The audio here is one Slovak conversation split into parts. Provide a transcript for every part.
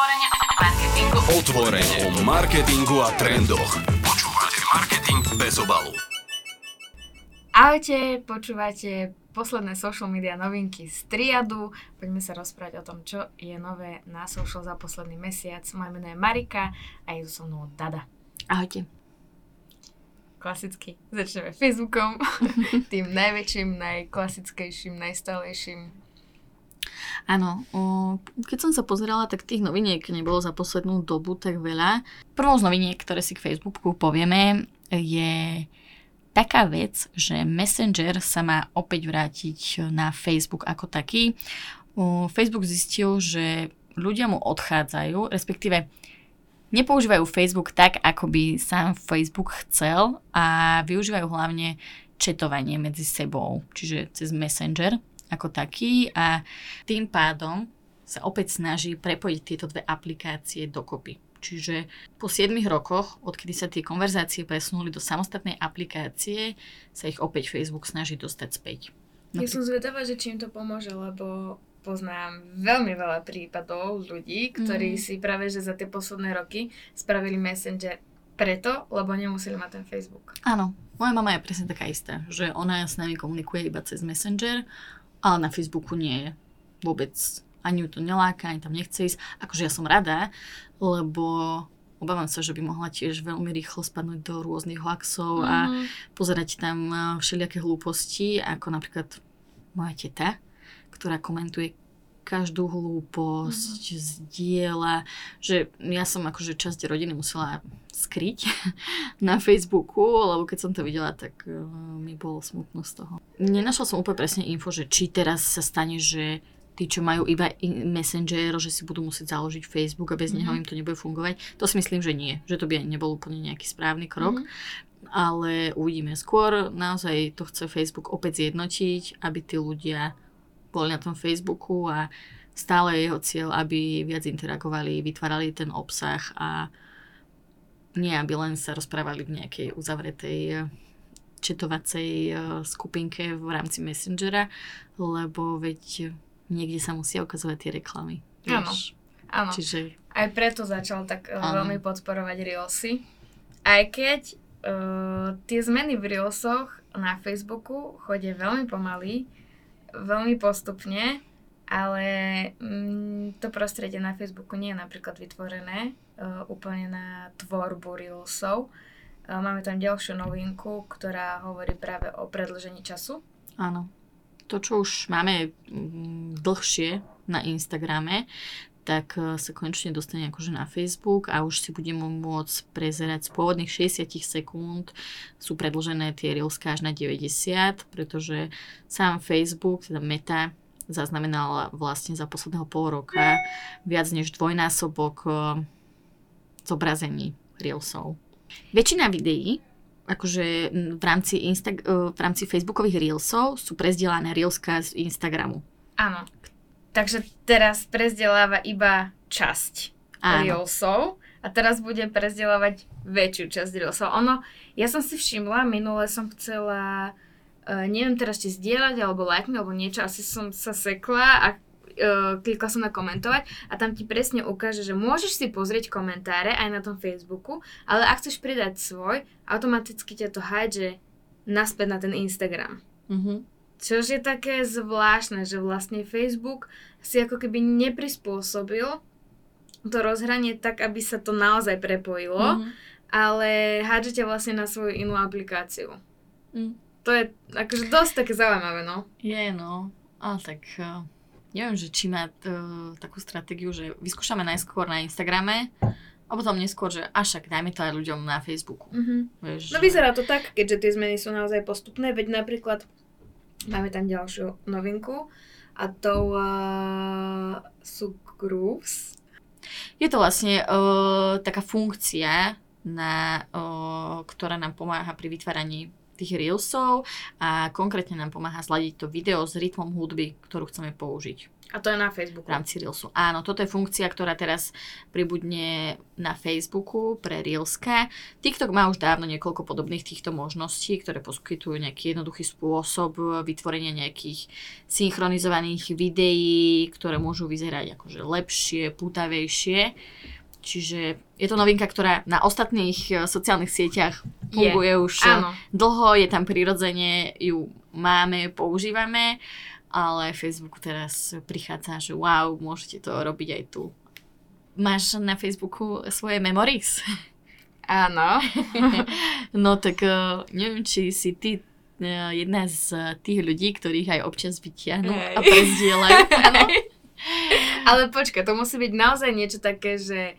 Otvorene o marketingu. Otvorene o marketingu a trendoch. Počúvate Marketing bez obalu. Ahojte, počúvate posledné social media novinky z Triadu. Poďme sa rozprávať o tom, čo je nové na social za posledný mesiac. Moje meno je Marika a je so mnou Dada. Ahojte. Klasicky. Začneme Facebookom, tým najväčším, najklasickejším, najstalejším. Áno, keď som sa pozerala, tak tých noviniek nebolo za poslednú dobu tak veľa. Prvou z noviniek, ktoré si k Facebooku povieme, je taká vec, že Messenger sa má opäť vrátiť na Facebook ako taký. Facebook zistil, že ľudia mu odchádzajú, respektíve nepoužívajú Facebook tak, ako by sám Facebook chcel a využívajú hlavne četovanie medzi sebou, čiže cez Messenger ako taký a tým pádom sa opäť snaží prepojiť tieto dve aplikácie dokopy. Čiže po 7 rokoch, odkedy sa tie konverzácie presunuli do samostatnej aplikácie, sa ich opäť Facebook snaží dostať späť. No, ja som zvedavá, že čím to pomôže, lebo poznám veľmi veľa prípadov ľudí, ktorí mm. si práve že za tie posledné roky spravili Messenger preto, lebo nemuseli mať ten Facebook. Áno, moja mama je presne taká istá, že ona s nami komunikuje iba cez Messenger, ale na Facebooku nie je vôbec. Ani ju to neláka, ani tam nechce ísť. Akože ja som rada, lebo obávam sa, že by mohla tiež veľmi rýchlo spadnúť do rôznych hoaxov mm-hmm. a mhm. pozerať tam všelijaké hlúposti, ako napríklad moja teta, ktorá komentuje každú hlúposť, mm-hmm. zdieľa, že ja som akože časť rodiny musela skryť na Facebooku, lebo keď som to videla, tak uh, mi bolo smutno z toho. Nenašla som úplne presne info, že či teraz sa stane, že tí, čo majú iba Messenger, že si budú musieť založiť Facebook a bez mm-hmm. neho im to nebude fungovať. To si myslím, že nie, že to by nebol úplne nejaký správny krok. Mm-hmm. Ale uvidíme skôr. Naozaj to chce Facebook opäť zjednotiť, aby tí ľudia boli na tom Facebooku a stále je jeho cieľ, aby viac interagovali, vytvárali ten obsah a nie, aby len sa rozprávali v nejakej uzavretej eh, četovacej eh, skupinke v rámci Messengera, lebo veď niekde sa musia ukazovať tie reklamy. Áno, áno. Čiže... Aj preto začal tak áno. veľmi podporovať Reelsy. Aj keď uh, tie zmeny v Reelsoch na Facebooku chodia veľmi pomaly, veľmi postupne, ale mm, to prostredie na Facebooku nie je napríklad vytvorené uh, úplne na tvorbu Reelsov. Uh, máme tam ďalšiu novinku, ktorá hovorí práve o predlžení času. Áno. To, čo už máme mm, dlhšie na Instagrame, tak e, sa konečne dostane akože na Facebook a už si budeme môcť prezerať z pôvodných 60 sekúnd sú predlžené tie Reelska až na 90, pretože sám Facebook, teda Meta, zaznamenala vlastne za posledného pol roka viac než dvojnásobok e, zobrazení Reelsov. Väčšina videí akože v rámci, Insta- e, v rámci Facebookových Reelsov sú prezdielané Reelska z Instagramu. Áno. Takže teraz prezdeláva iba časť. Reelsov a teraz bude prezdeľovať väčšiu časť Reelsov. Ono, ja som si všimla, minule som chcela, uh, neviem teraz či zdieľať alebo lajknúť alebo niečo, asi som sa sekla a uh, klikla som na komentovať a tam ti presne ukáže, že môžeš si pozrieť komentáre aj na tom Facebooku, ale ak chceš pridať svoj, automaticky ťa to hádže naspäť na ten Instagram. Mm-hmm. Čož je také zvláštne, že vlastne Facebook si ako keby neprispôsobil to rozhranie tak, aby sa to naozaj prepojilo, mm-hmm. ale hádžete vlastne na svoju inú aplikáciu. Mm. To je akože dosť také zaujímavé, no. Je, no. A tak uh, neviem, že či má uh, takú stratégiu, že vyskúšame najskôr na Instagrame a potom neskôr, že až však dajme to aj ľuďom na Facebooku. Mm-hmm. Vieš, no vyzerá to tak, keďže tie zmeny sú naozaj postupné, veď napríklad Máme tam ďalšiu novinku a to uh, sú grooves. Je to vlastne uh, taká funkcia, na, uh, ktorá nám pomáha pri vytváraní tých reelsov a konkrétne nám pomáha zladiť to video s rytmom hudby, ktorú chceme použiť. A to je na Facebooku. V rámci Reelsu. Áno, toto je funkcia, ktorá teraz pribudne na Facebooku pre Reelska. TikTok má už dávno niekoľko podobných týchto možností, ktoré poskytujú nejaký jednoduchý spôsob vytvorenia nejakých synchronizovaných videí, ktoré môžu vyzerať akože lepšie, pútavejšie. Čiže je to novinka, ktorá na ostatných eh, sociálnych sieťach funguje je. už eh, Áno. dlho, je tam prirodzene, ju máme, používame ale Facebook teraz prichádza, že wow, môžete to robiť aj tu. Máš na Facebooku svoje memories? Áno. no tak uh, neviem, či si ty jedna z tých ľudí, ktorých aj občas vytiahnu hey. a prezdielajú. ale počkaj, to musí byť naozaj niečo také, že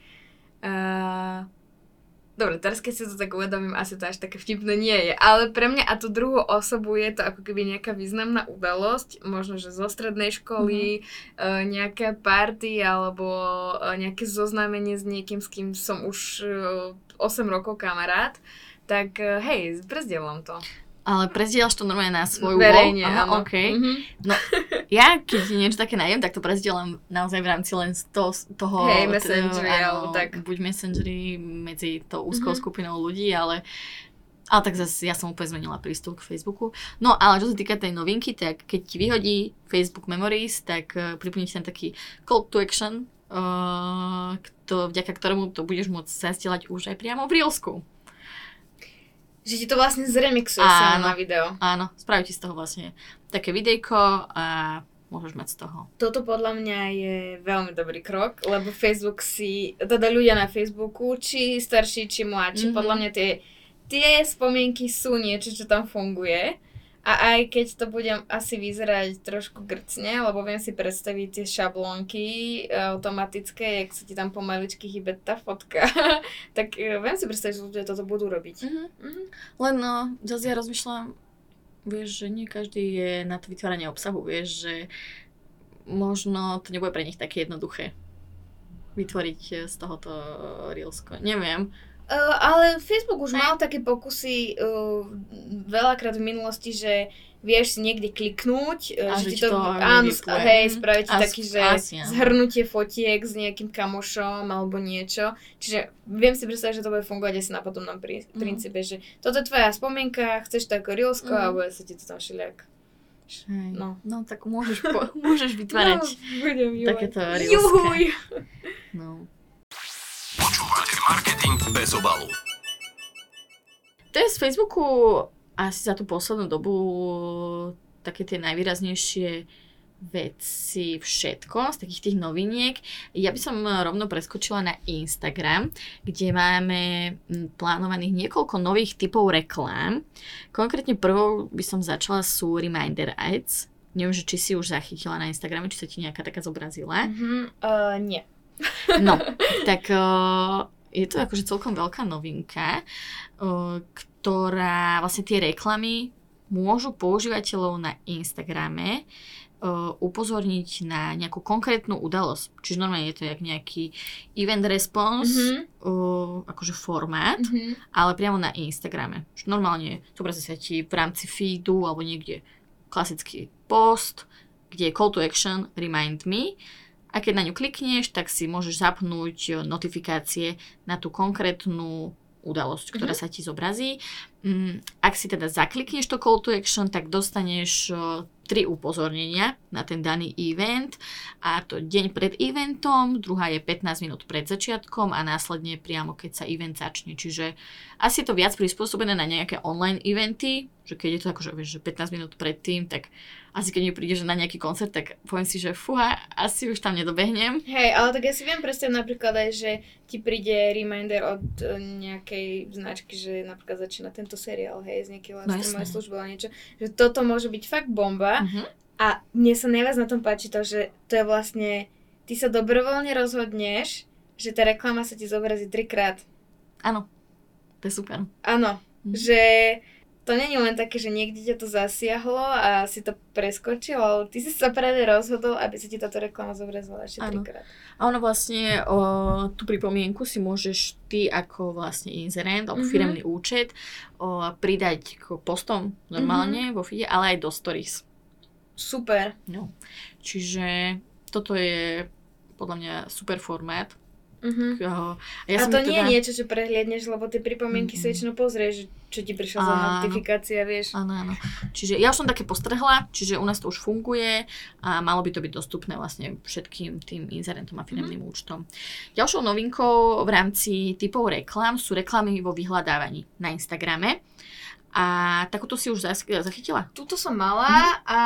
uh, Dobre, teraz keď si to tak uvedomím, asi to až také vtipné nie je. Ale pre mňa a tú druhú osobu je to ako keby nejaká významná udalosť, možno, že zo strednej školy, mm-hmm. uh, nejaké party alebo uh, nejaké zoznámenie s niekým, s kým som už uh, 8 rokov kamarát. Tak uh, hej, prezdielam to. Ale prezdielaš to normálne na svoj Verejne, wall? Aha, áno. Okay. Mm-hmm. No, ja keď niečo také najem, tak to prezdielam naozaj v rámci len z toho, hey, messengery, áno, tak. buď messengery medzi tou úzkou mm-hmm. skupinou ľudí, ale ale tak zase ja som úplne zmenila prístup k Facebooku. No ale čo sa týka tej novinky, tak keď ti vyhodí Facebook Memories, tak uh, pripomíne tam taký call to action, uh, kto, vďaka ktorému to budeš môcť zastielať už aj priamo v Reelsku. Že ti to vlastne zremixuje áno, na video. Áno, spraví ti z toho vlastne také videjko a môžeš mať z toho. Toto podľa mňa je veľmi dobrý krok, lebo Facebook si, teda ľudia na Facebooku, či starší, či mladší, mm-hmm. podľa mňa tie, tie spomienky sú niečo, čo tam funguje a aj keď to budem asi vyzerať trošku grcne, lebo viem si predstaviť tie šablónky e, automatické, jak sa ti tam pomaličky hýbe tá fotka, tak e, viem si predstaviť, že ľudia toto budú robiť. Uh-huh. Uh-huh. Len no, zase ja rozmýšľam, vieš, že nie každý je na to vytváranie obsahu, vieš, že možno to nebude pre nich také jednoduché vytvoriť e, z tohoto reelsko. Neviem. Uh, ale Facebook už mal také pokusy uh, veľakrát v minulosti, že vieš si niekde kliknúť, uh, že, že ti to, to áno, hej, mhm. spraviť ti taký, že asi, zhrnutie fotiek s nejakým kamošom alebo niečo. Čiže viem si predstaviť, že to bude fungovať asi na podobnom prí, mm. princípe, že toto je tvoja spomienka, chceš to ako reelsko mm. a bude sa ti to tam všelijak No. no, tak môžeš, po, môžeš vytvárať no, budem takéto Juhuj. No. Bez obalu. Je z Facebooku asi za tú poslednú dobu také tie najvýraznejšie veci, všetko z takých tých noviniek. Ja by som rovno preskočila na Instagram, kde máme plánovaných niekoľko nových typov reklám. Konkrétne prvou by som začala sú Reminder Ads. Neviem, že či si už zachytila na Instagrame, či sa ti nejaká taká zobrazila. Mm-hmm, uh, nie. No, tak uh, je to akože celkom veľká novinka, uh, ktorá vlastne tie reklamy môžu používateľov na Instagrame uh, upozorniť na nejakú konkrétnu udalosť. Čiže normálne je to jak nejaký event response, mm-hmm. uh, akože formát, mm-hmm. ale priamo na Instagrame. Čiže normálne zobrazí sa ti v rámci feedu alebo niekde klasický post, kde je call to action, remind me a keď na ňu klikneš, tak si môžeš zapnúť e, notifikácie na tú konkrétnu udalosť, ktorá mm-hmm. sa ti zobrazí. Mm, ak si teda zaklikneš to call to action, tak dostaneš e, tri upozornenia na ten daný event a to deň pred eventom, druhá je 15 minút pred začiatkom a následne priamo keď sa event začne. Čiže asi je to viac prispôsobené na nejaké online eventy, že keď je to akože vieš, že 15 minút predtým, tak asi keď mi príde, že na nejaký koncert, tak poviem si, že fúha, asi už tam nedobehnem. Hej, ale tak ja si viem predstaviť napríklad aj, že ti príde reminder od uh, nejakej značky, že napríklad začína tento seriál, hej, z nejakej no, služby alebo niečo, že toto môže byť fakt bomba Uh-huh. A mne sa najviac na tom páči to, že to je vlastne, ty sa dobrovoľne rozhodneš, že tá reklama sa ti zobrazí trikrát. Áno, to je super. Áno, uh-huh. že to není len také, že niekde ťa to zasiahlo a si to preskočil, ale ty si sa práve rozhodol, aby sa ti táto reklama zobrazila ešte trikrát. A ono vlastne, o, tú pripomienku si môžeš ty ako vlastne inzerent alebo mm-hmm. firemný účet o, pridať k postom normálne mm-hmm. vo feede, ale aj do stories. Super. No. Čiže toto je podľa mňa super formát. Uh-huh. Ja a to nie teda... je niečo, čo prehliadneš, lebo tie pripomienky uh-huh. si väčšinou pozrieš, čo ti prišla za notifikácia, vieš. Áno, áno. Čiže ja už som také postrhla, čiže u nás to už funguje a malo by to byť dostupné vlastne všetkým tým inzerentom a firmným uh-huh. účtom. Ďalšou novinkou v rámci typov reklám sú reklamy vo vyhľadávaní na Instagrame. A takúto si už zachytila? Tuto som mala uh-huh. a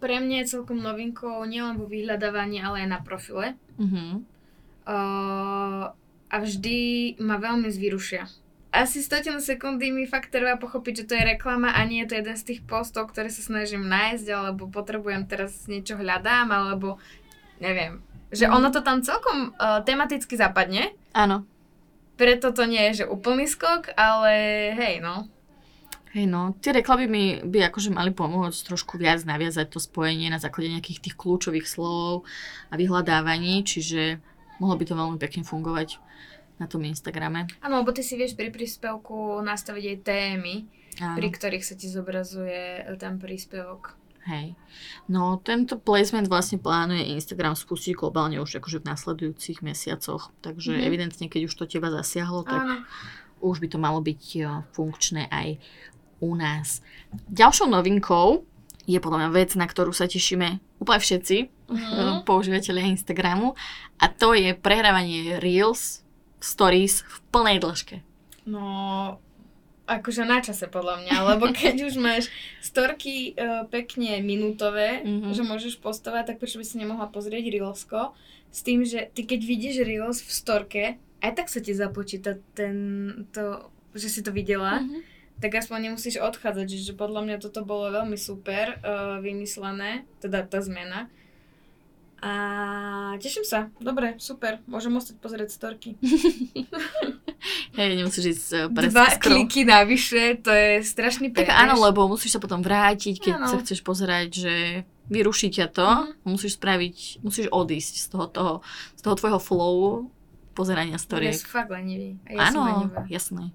pre mňa je celkom novinkou nielen vo vyhľadávaní, ale aj na profile. Uh-huh. Uh, a vždy ma veľmi zvyrušia. Asi 100 sekundy mi fakt trvá pochopiť, že to je reklama a nie je to jeden z tých postov, ktoré sa snažím nájsť, alebo potrebujem teraz niečo hľadám, alebo neviem. Že mm. ono to tam celkom uh, tematicky zapadne. Áno. Preto to nie je, že úplný skok, ale hej, no. Hej no, tie reklamy by, by akože mali pomôcť trošku viac naviazať to spojenie na základe nejakých tých kľúčových slov a vyhľadávaní, čiže mohlo by to veľmi pekne fungovať na tom Instagrame. Áno, lebo ty si vieš pri príspevku nastaviť aj témy, Áno. pri ktorých sa ti zobrazuje ten príspevok. Hej. No tento placement vlastne plánuje Instagram spustiť globálne už akože v nasledujúcich mesiacoch. Takže mm. evidentne, keď už to teba zasiahlo, tak Áno. už by to malo byť funkčné aj u nás. Ďalšou novinkou je podľa mňa vec, na ktorú sa tešíme úplne všetci, mm. používateľia Instagramu, a to je prehrávanie Reels, Stories v plnej dĺžke. No, akože na čase podľa mňa, lebo keď už máš storky uh, pekne minútové, mm-hmm. že môžeš postovať, tak prečo by si nemohla pozrieť Reelsko, s tým, že ty keď vidíš Reels v storke, aj tak sa ti započíta ten, to, že si to videla. Mm-hmm tak aspoň nemusíš odchádzať, že podľa mňa toto bolo veľmi super uh, vymyslené, teda tá zmena. A teším sa. Dobre, super. Môžem ostať pozrieť storky. Hej, nemusíš ísť uh, Dva scroll. kliky navyše, to je strašný pekný. Tak áno, lebo musíš sa potom vrátiť, keď ano. sa chceš pozerať, že vyruší ťa to. Mm-hmm. Musíš spraviť, musíš odísť z toho, toho, z toho tvojho flowu pozerania storiek. Ja fakt leniví. Ja áno, jasné.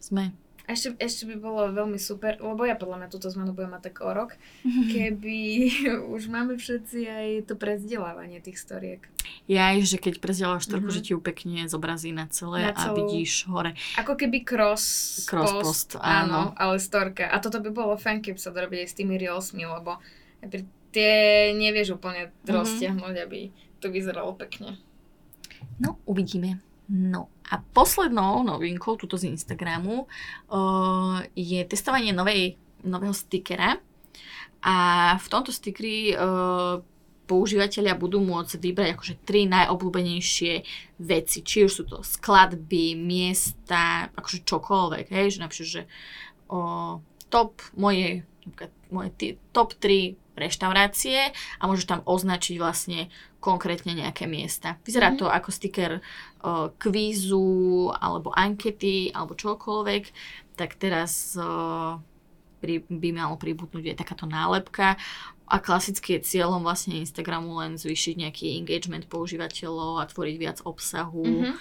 Sme. Ešte, ešte by bolo veľmi super, lebo ja podľa mňa túto zmenu budem mať tak o rok, keby už máme všetci aj to prezdelávanie tých storiek. Ja že keď prezdelávaš storku, mm-hmm. že ti ju pekne zobrazí na celé na a vidíš hore. Ako keby cross, cross post, post áno. áno. ale storka. A toto by bolo fajn, keby sa to robili s tými reelsmi, lebo tie nevieš úplne mm-hmm. roztiahnuť, aby to vyzeralo pekne. No, uvidíme. No a poslednou novinkou tuto z Instagramu uh, je testovanie novej, nového stickera. A v tomto stickeri uh, používateľia budú môcť vybrať akože tri najobľúbenejšie veci. Či už sú to skladby, miesta, akože čokoľvek, hej, že napríklad, že uh, top moje, moje t- top 3 reštaurácie a môžeš tam označiť vlastne konkrétne nejaké miesta. Vyzerá mm-hmm. to ako sticker uh, kvízu alebo ankety alebo čokoľvek, tak teraz uh, pri, by malo pribudnúť aj takáto nálepka a klasicky je cieľom vlastne Instagramu len zvýšiť nejaký engagement používateľov a tvoriť viac obsahu, mm-hmm.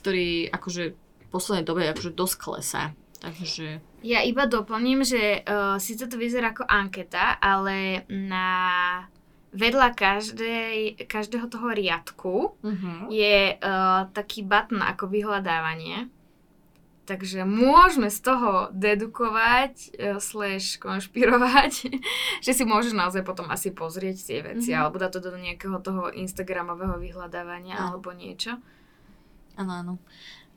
ktorý akože v poslednej dobe akože dosť klesá. Takže... Ja iba doplním, že uh, síce to vyzerá ako anketa, ale na vedľa každej, každého toho riadku uh-huh. je uh, taký button ako vyhľadávanie. Takže môžeme z toho dedukovať, uh, slash konšpirovať, že si môžeš naozaj potom asi pozrieť tie veci, uh-huh. alebo dať to do nejakého toho Instagramového vyhľadávania uh-huh. alebo niečo. Áno, áno.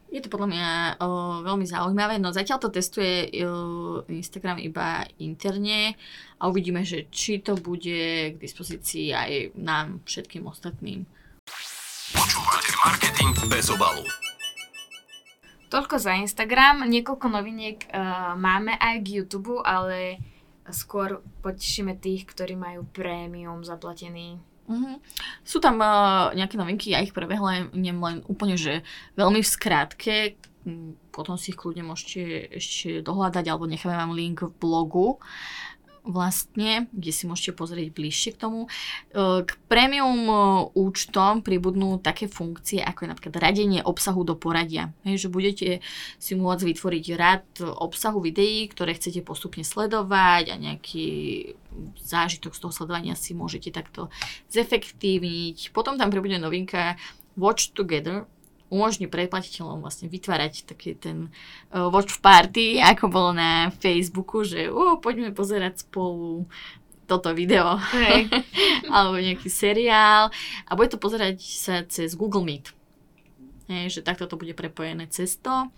Je to podľa mňa o, veľmi zaujímavé, no zatiaľ to testuje o, Instagram iba interne a uvidíme, že či to bude k dispozícii aj nám, všetkým ostatným. Počúvate marketing bez obalu. Toľko za Instagram, niekoľko noviniek uh, máme aj k YouTube, ale skôr potešíme tých, ktorí majú prémium zaplatený Mm-hmm. Sú tam uh, nejaké novinky, ja ich prebehla len úplne, že veľmi v skrátke. potom si ich kľudne môžete ešte dohľadať, alebo necháme vám link v blogu vlastne, kde si môžete pozrieť bližšie k tomu. E, k premium e, účtom pribudnú také funkcie, ako je napríklad radenie obsahu do poradia. Hej, že budete si môcť vytvoriť rad obsahu videí, ktoré chcete postupne sledovať a nejaký zážitok z toho sledovania si môžete takto zefektívniť. Potom tam pribude novinka Watch Together, umožní predplatiteľom vlastne vytvárať taký ten uh, watch party, ako bolo na Facebooku, že uh, poďme pozerať spolu toto video hey. alebo nejaký seriál a bude to pozerať sa cez Google Meet. Hej, že takto to bude prepojené cez to.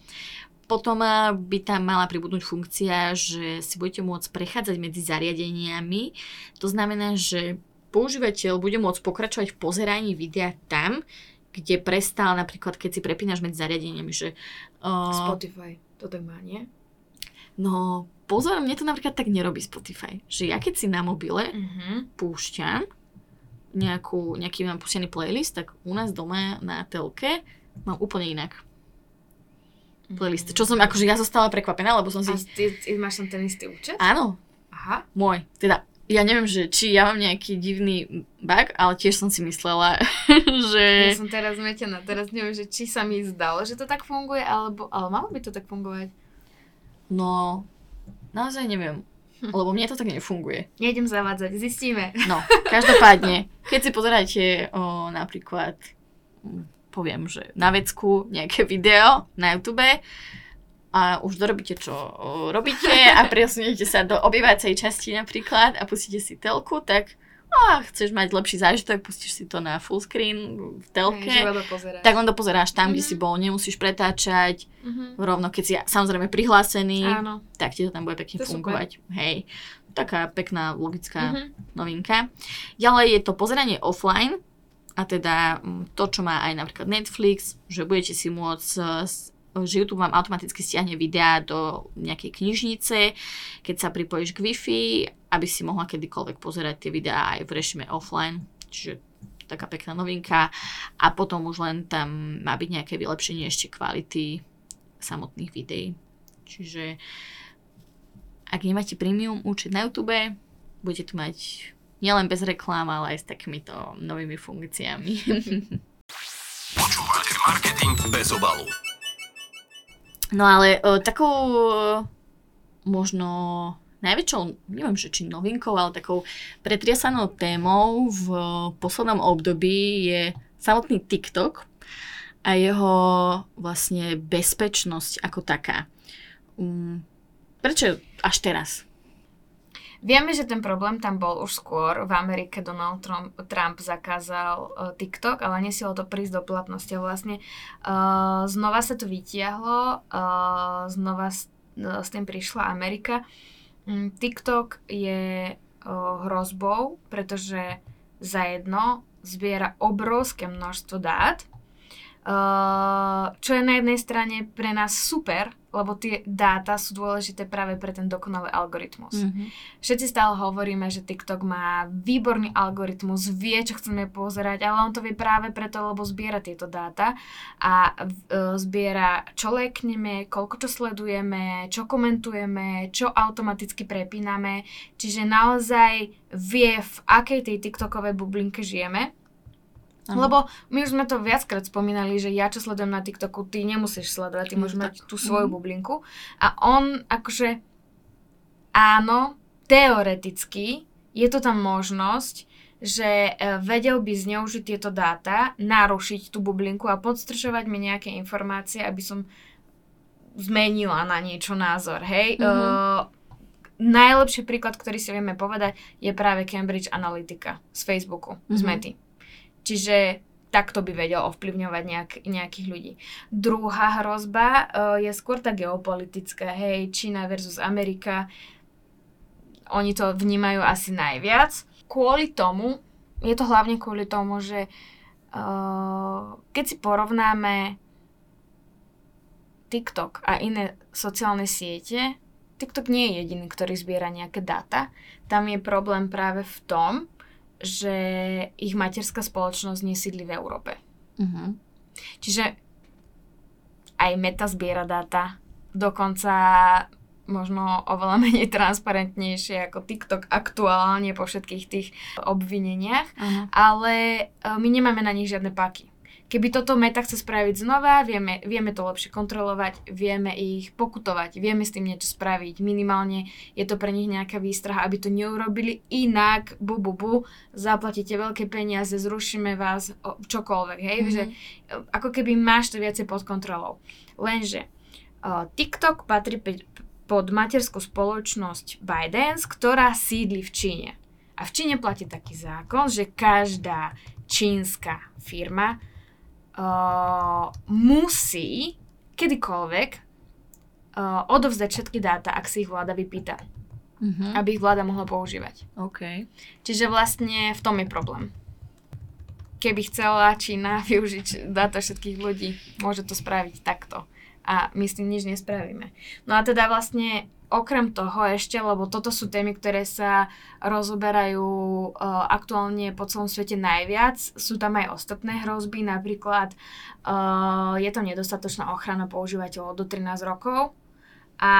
Potom eh, by tam mala pribudnúť funkcia, že si budete môcť prechádzať medzi zariadeniami. To znamená, že používateľ bude môcť pokračovať v pozeraní videa tam, kde prestal napríklad, keď si prepínaš medzi zariadeniami, že... Uh, Spotify to tak má, nie? No, pozor, mne to napríklad tak nerobí Spotify. Že ja keď si na mobile uh-huh. púšťam nejakú, nejaký mám pustený playlist, tak u nás doma na telke mám úplne inak mhm. playlist. Čo som, akože ja zostala prekvapená, lebo som si... A ty, ty máš tam ten istý účet? Áno. Aha. Môj. Teda ja neviem, že či ja mám nejaký divný bug, ale tiež som si myslela, že... Ja som teraz zmetená, teraz neviem, že či sa mi zdalo, že to tak funguje, alebo, ale malo by to tak fungovať. No, naozaj neviem, hm. lebo mne to tak nefunguje. Nejdem zavádzať, zistíme. No, každopádne, keď si pozeráte o, napríklad, hm, poviem, že na vecku nejaké video na YouTube, a už dorobíte, čo robíte a presuniete sa do obývacej časti napríklad a pustíte si telku, tak a chceš mať lepší zážitok, pustíš si to na full screen v telke, Hej, tak on to pozeráš tam, mm-hmm. kde si mhm. bol, nemusíš pretáčať, mm-hmm. rovno keď si samozrejme prihlásený, Áno. tak ti to tam bude pekne to fungovať. Super. Hej, taká pekná logická mm-hmm. novinka. Ďalej je to pozeranie offline, a teda mm, to, čo má aj napríklad Netflix, že budete si môcť že YouTube vám automaticky stiahne videá do nejakej knižnice, keď sa pripojíš k Wi-Fi, aby si mohla kedykoľvek pozerať tie videá aj v režime offline. Čiže taká pekná novinka. A potom už len tam má byť nejaké vylepšenie ešte kvality samotných videí. Čiže ak nemáte premium účet na YouTube, budete tu mať nielen bez reklám, ale aj s takýmito novými funkciami. Počúvate marketing bez obalu. No ale uh, takou uh, možno najväčšou, neviem, že či novinkou, ale takou pretriasanou témou v poslednom období je samotný TikTok a jeho vlastne bezpečnosť ako taká. Um, prečo až teraz? Vieme, že ten problém tam bol už skôr. V Amerike Donald Trump, Trump zakázal uh, TikTok, ale nesielo to prísť do platnosti. Vlastne uh, znova sa to vytiahlo, uh, znova s, uh, s tým prišla Amerika. Um, TikTok je uh, hrozbou, pretože za jedno zbiera obrovské množstvo dát, Uh, čo je na jednej strane pre nás super, lebo tie dáta sú dôležité práve pre ten dokonalý algoritmus. Mm-hmm. Všetci stále hovoríme, že TikTok má výborný algoritmus, vie, čo chceme pozerať, ale on to vie práve preto, lebo zbiera tieto dáta a uh, zbiera, čo lekneme, koľko čo sledujeme, čo komentujeme, čo automaticky prepíname, čiže naozaj vie, v akej tej TikTokovej bublinke žijeme Ano. Lebo my už sme to viackrát spomínali, že ja čo sledujem na TikToku, ty nemusíš sledovať, ty môžeš mať tú svoju mm. bublinku. A on akože, áno, teoreticky je to tam možnosť, že e, vedel by zneužiť tieto dáta, narušiť tú bublinku a podstržovať mi nejaké informácie, aby som zmenila na niečo názor, hej. Mm-hmm. Uh, najlepší príklad, ktorý si vieme povedať, je práve Cambridge Analytica z Facebooku, mm-hmm. z mhm. Mety. Čiže takto by vedel ovplyvňovať nejak, nejakých ľudí. Druhá hrozba uh, je skôr tá geopolitická, hej, Čína versus Amerika. Oni to vnímajú asi najviac. Kvôli tomu, je to hlavne kvôli tomu, že uh, keď si porovnáme TikTok a iné sociálne siete, TikTok nie je jediný, ktorý zbiera nejaké dáta. Tam je problém práve v tom, že ich materská spoločnosť nesídli v Európe. Uh-huh. Čiže aj Meta zbiera dáta. Dokonca možno oveľa menej transparentnejšie ako TikTok aktuálne po všetkých tých obvineniach, uh-huh. ale e, my nemáme na nich žiadne páky. Keby toto Meta chce spraviť znova, vieme, vieme to lepšie kontrolovať, vieme ich pokutovať, vieme s tým niečo spraviť. Minimálne je to pre nich nejaká výstraha, aby to neurobili. Inak, bu, bu, bu, zaplatíte veľké peniaze, zrušíme vás, čokoľvek, hej? Mm-hmm. Že, ako keby máš to viacej pod kontrolou. Lenže uh, TikTok patrí pod materskú spoločnosť ByteDance, ktorá sídli v Číne. A v Číne platí taký zákon, že každá čínska firma uh, musí kedykoľvek uh, odovzdať všetky dáta, ak si ich vláda vypýta. Uh-huh. Aby ich vláda mohla používať. Okay. Čiže vlastne v tom je problém. Keby chcela Čína využiť dáta všetkých ľudí, môže to spraviť takto. A my s tým nič nespravíme. No a teda vlastne okrem toho ešte, lebo toto sú témy, ktoré sa rozoberajú uh, aktuálne po celom svete najviac, sú tam aj ostatné hrozby, napríklad uh, je to nedostatočná ochrana používateľov do 13 rokov a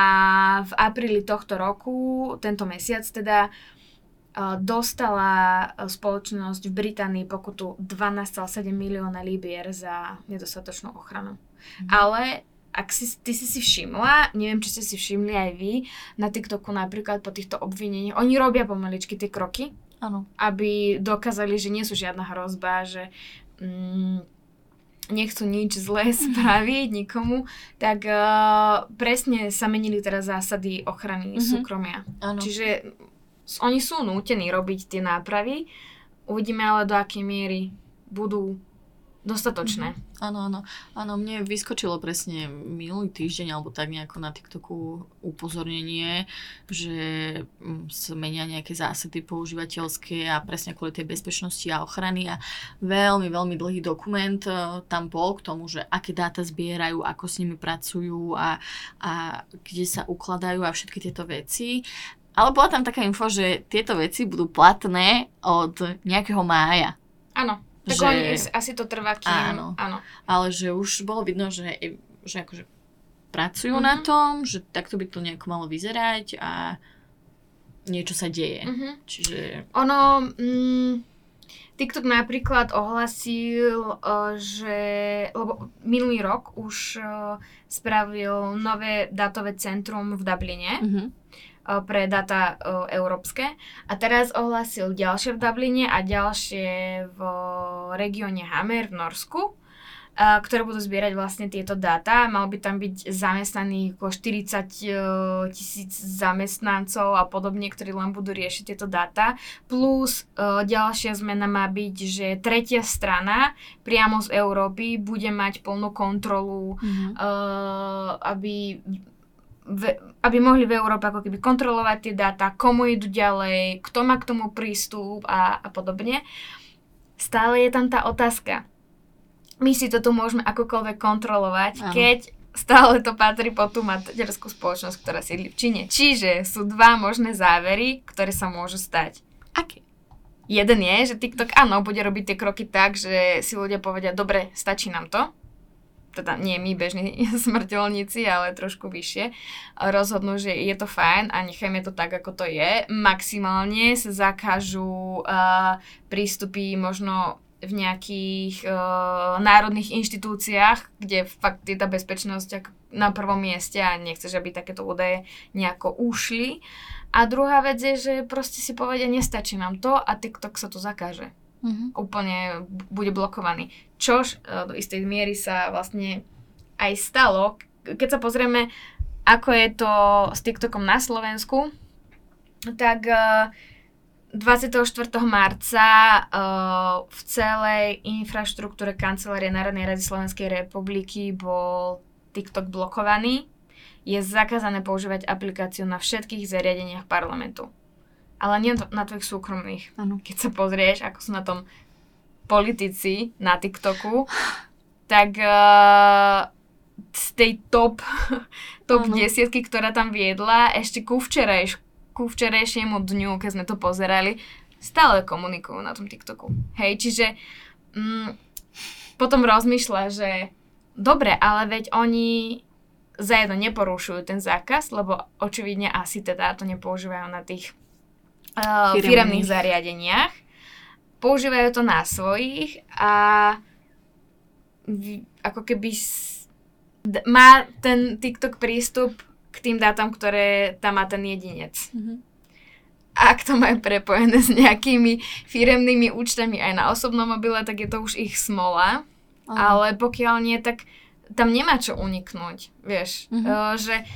v apríli tohto roku, tento mesiac teda, uh, dostala spoločnosť v Británii pokutu 12,7 milióna libier za nedostatočnú ochranu. Mm. Ale ak si, ty si si všimla, neviem, či ste si všimli aj vy, na TikToku napríklad po týchto obvineniach, oni robia pomaličky tie kroky, ano. aby dokázali, že nie sú žiadna hrozba, že mm, nechcú nič zlé spraviť nikomu, tak uh, presne sa menili teraz zásady ochrany mm-hmm. súkromia. Ano. Čiže oni sú nútení robiť tie nápravy, uvidíme ale do akej miery budú dostatočné. Mm-hmm. Áno, áno. Áno, mne vyskočilo presne minulý týždeň alebo tak nejako na TikToku upozornenie, že mm, sa menia nejaké zásady používateľské a presne kvôli tej bezpečnosti a ochrany a veľmi, veľmi dlhý dokument e, tam bol k tomu, že aké dáta zbierajú, ako s nimi pracujú a, a kde sa ukladajú a všetky tieto veci. Ale bola tam taká info, že tieto veci budú platné od nejakého mája. Áno. Tak že... oni asi to trvá, kým... Áno. áno. Ale že už bolo vidno, že, že akože pracujú mm-hmm. na tom, že takto by to nejako malo vyzerať a niečo sa deje. Mm-hmm. Čiže... Ono... Mm, TikTok napríklad ohlasil, uh, že... Lebo minulý rok už uh, spravil nové dátové centrum v Dubline. Mm-hmm pre data európske. A teraz ohlasil ďalšie v Dubline a ďalšie v regióne Hammer v Norsku, ktoré budú zbierať vlastne tieto dáta. Mal by tam byť zamestnaných ako 40 tisíc zamestnancov a podobne, ktorí len budú riešiť tieto dáta. Plus ďalšia zmena má byť, že tretia strana priamo z Európy bude mať plnú kontrolu, mm-hmm. aby aby mohli v Európe ako keby kontrolovať tie dáta, komu idú ďalej, kto má k tomu prístup a, a podobne. Stále je tam tá otázka. My si to tu môžeme akokoľvek kontrolovať, Aha. keď stále to patrí po tú materskú spoločnosť, ktorá sídli v Číne. Čiže sú dva možné závery, ktoré sa môžu stať. Aké? Jeden je, že TikTok áno, bude robiť tie kroky tak, že si ľudia povedia, dobre, stačí nám to, teda nie my bežní smrteľníci, ale trošku vyššie, rozhodnú, že je to fajn a nechajme to tak, ako to je. Maximálne sa zakážu uh, prístupy možno v nejakých uh, národných inštitúciách, kde fakt je tá bezpečnosť na prvom mieste a nechceš, aby takéto údaje nejako ušli. A druhá vec je, že proste si povedia, nestačí nám to a TikTok sa to zakáže mm-hmm. úplne bude blokovaný. Čož e, do istej miery sa vlastne aj stalo. Keď sa pozrieme, ako je to s TikTokom na Slovensku, tak 24. E, marca e, v celej infraštruktúre Kancelárie Národnej rady Slovenskej republiky bol TikTok blokovaný. Je zakázané používať aplikáciu na všetkých zariadeniach parlamentu ale nie na tvojich súkromných. Ano. Keď sa pozrieš, ako sú na tom politici na TikToku, tak uh, z tej top, top ano. desiatky, ktorá tam viedla, ešte ku, včerajš, ku včerajšiemu dňu, keď sme to pozerali, stále komunikujú na tom TikToku. Hej, čiže mm, potom rozmýšľa, že dobre, ale veď oni za jedno neporušujú ten zákaz, lebo očividne asi teda to nepoužívajú na tých uh, firemných zariadeniach. Používajú to na svojich a ako keby s, má ten TikTok prístup k tým dátam, ktoré tam má ten jedinec. Mm-hmm. Ak to majú prepojené s nejakými firemnými účtami aj na osobnom mobile, tak je to už ich smola. Uh-huh. Ale pokiaľ nie, tak tam nemá čo uniknúť, vieš. Uh-huh. Uh, že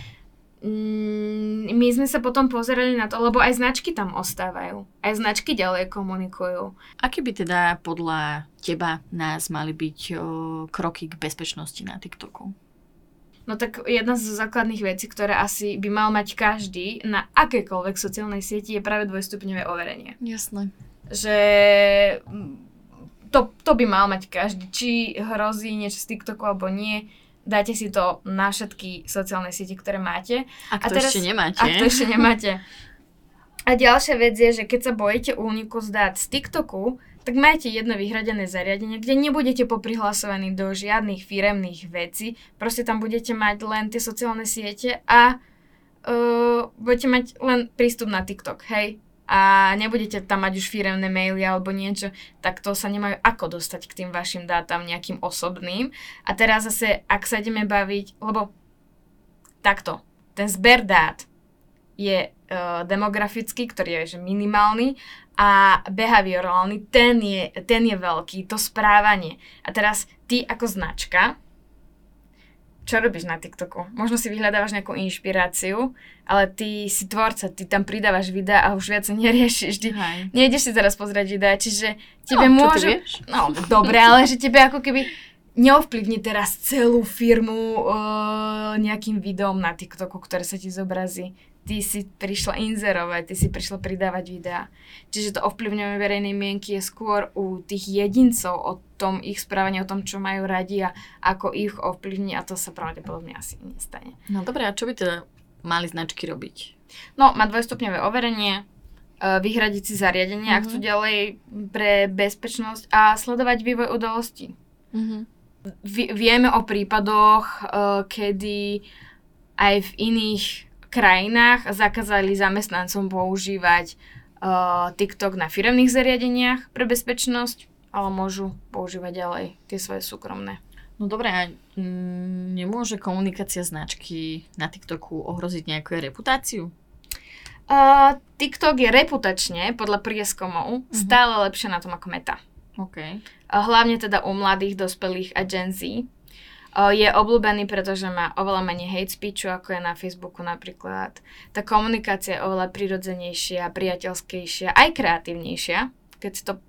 mm, my sme sa potom pozerali na to, lebo aj značky tam ostávajú. Aj značky ďalej komunikujú. Aké by teda podľa teba nás mali byť o, kroky k bezpečnosti na TikToku? No tak jedna z základných vecí, ktoré asi by mal mať každý na akékoľvek sociálnej sieti je práve dvojstupňové overenie. Jasné. Že mm, to, to by mal mať každý. Či hrozí niečo z TikToku alebo nie, dáte si to na všetky sociálne siete, ktoré máte. Ak to a teraz, ešte nemáte. Ak to ešte nemáte. A ďalšia vec je, že keď sa bojíte úniku z dát z TikToku, tak majte jedno vyhradené zariadenie, kde nebudete poprihlasovaní do žiadnych firemných vecí, proste tam budete mať len tie sociálne siete a uh, budete mať len prístup na TikTok, hej? A nebudete tam mať už firemné maily alebo niečo, tak to sa nemajú ako dostať k tým vašim dátam nejakým osobným. A teraz zase, ak sa ideme baviť, lebo takto, ten zber dát je uh, demografický, ktorý je že minimálny a behaviorálny, ten je, ten je veľký, to správanie. A teraz ty ako značka, čo robíš na TikToku? Možno si vyhľadávaš nejakú inšpiráciu, ale ty si tvorca, ty tam pridávaš videa a už viac neriešiš. Ty nejdeš si teraz pozrieť videa, čiže tebe no, môže... No, dobre, ale že tebe ako keby neovplyvni teraz celú firmu uh, nejakým videom na TikToku, ktoré sa ti zobrazí ty si prišla inzerovať, ty si prišla pridávať videá. Čiže to ovplyvňovanie verejnej mienky je skôr u tých jedincov, o tom ich správanie, o tom, čo majú radi a ako ich ovplyvní a to sa pravdepodobne asi nestane. No dobré, a čo by teda mali značky robiť? No, má dvojstupňové overenie, e, vyhradiť si zariadenie, mm-hmm. ak chcú ďalej pre bezpečnosť a sledovať vývoj udalostí. Mm-hmm. V- vieme o prípadoch, uh, kedy aj v iných krajinách zakázali zamestnancom používať uh, TikTok na firemných zariadeniach pre bezpečnosť, ale môžu používať ďalej tie svoje súkromné. No dobré, a nemôže komunikácia značky na TikToku ohroziť nejakú reputáciu? Uh, TikTok je reputačne, podľa prieskomov, uh-huh. stále lepšie na tom ako Meta. Okay. Uh, hlavne teda u mladých, dospelých a Gen Z je obľúbený, pretože má oveľa menej hate speechu, ako je na Facebooku napríklad. Tá komunikácia je oveľa prirodzenejšia, priateľskejšia, aj kreatívnejšia, keď si to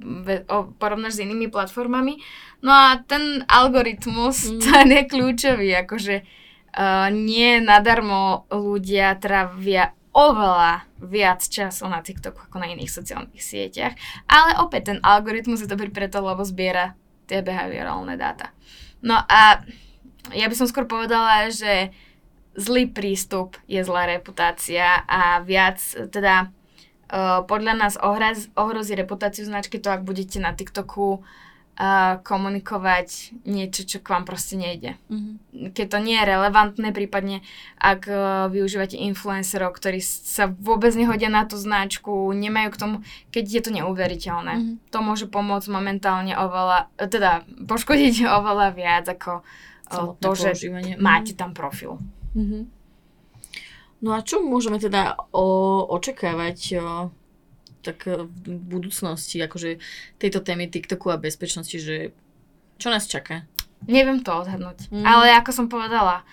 porovnáš s inými platformami. No a ten algoritmus, mm. ten je kľúčový, akože uh, nie nadarmo ľudia trávia oveľa viac času na TikToku ako na iných sociálnych sieťach. Ale opäť ten algoritmus je dobrý preto, lebo zbiera tie behaviorálne dáta. No a ja by som skôr povedala, že zlý prístup je zlá reputácia a viac teda uh, podľa nás ohraz, ohrozí reputáciu značky to, ak budete na TikToku uh, komunikovať niečo, čo k vám proste nejde. Mm-hmm. Keď to nie je relevantné, prípadne ak uh, využívate influencerov, ktorí sa vôbec nehodia na tú značku, nemajú k tomu, keď je to neuveriteľné. Mm-hmm. To môže pomôcť momentálne oveľa, teda poškodiť oveľa viac ako to, že používanie. máte mhm. tam profil. Mm-hmm. No a čo môžeme teda o, očakávať o, tak v budúcnosti, akože tejto témy TikToku a bezpečnosti, že čo nás čaká? Neviem to odhadnúť, mm. ale ako som povedala,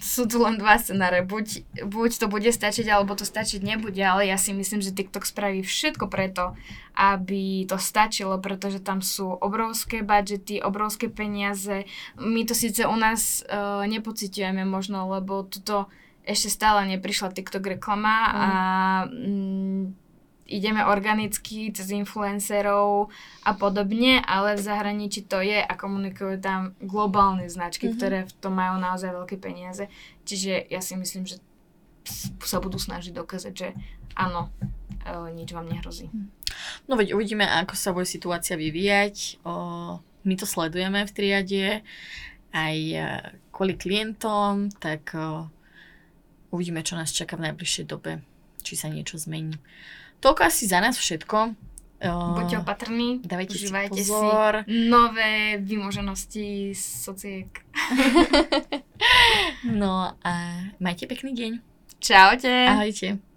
sú tu len dva scenáre. Buď, buď to bude stačiť, alebo to stačiť nebude, ale ja si myslím, že TikTok spraví všetko preto, aby to stačilo, pretože tam sú obrovské budžety, obrovské peniaze. My to síce u nás uh, nepocitujeme možno, lebo toto ešte stále neprišla TikTok reklama mm. a mm, ideme organicky cez influencerov a podobne, ale v zahraničí to je a komunikujú tam globálne značky, mm-hmm. ktoré v tom majú naozaj veľké peniaze. Čiže ja si myslím, že sa budú snažiť dokázať, že áno, e, nič vám nehrozí. Hm. No veď uvidíme, ako sa bude situácia vyvíjať. O, my to sledujeme v triade aj e, kvôli klientom, tak uh, uvidíme, čo nás čaká v najbližšej dobe, či sa niečo zmení. Toľko asi za nás všetko. Uh, Buďte opatrní, dávajte užívajte si, pozor. si nové vymoženosti sociek. no a majte pekný deň. Čaute. Ahojte.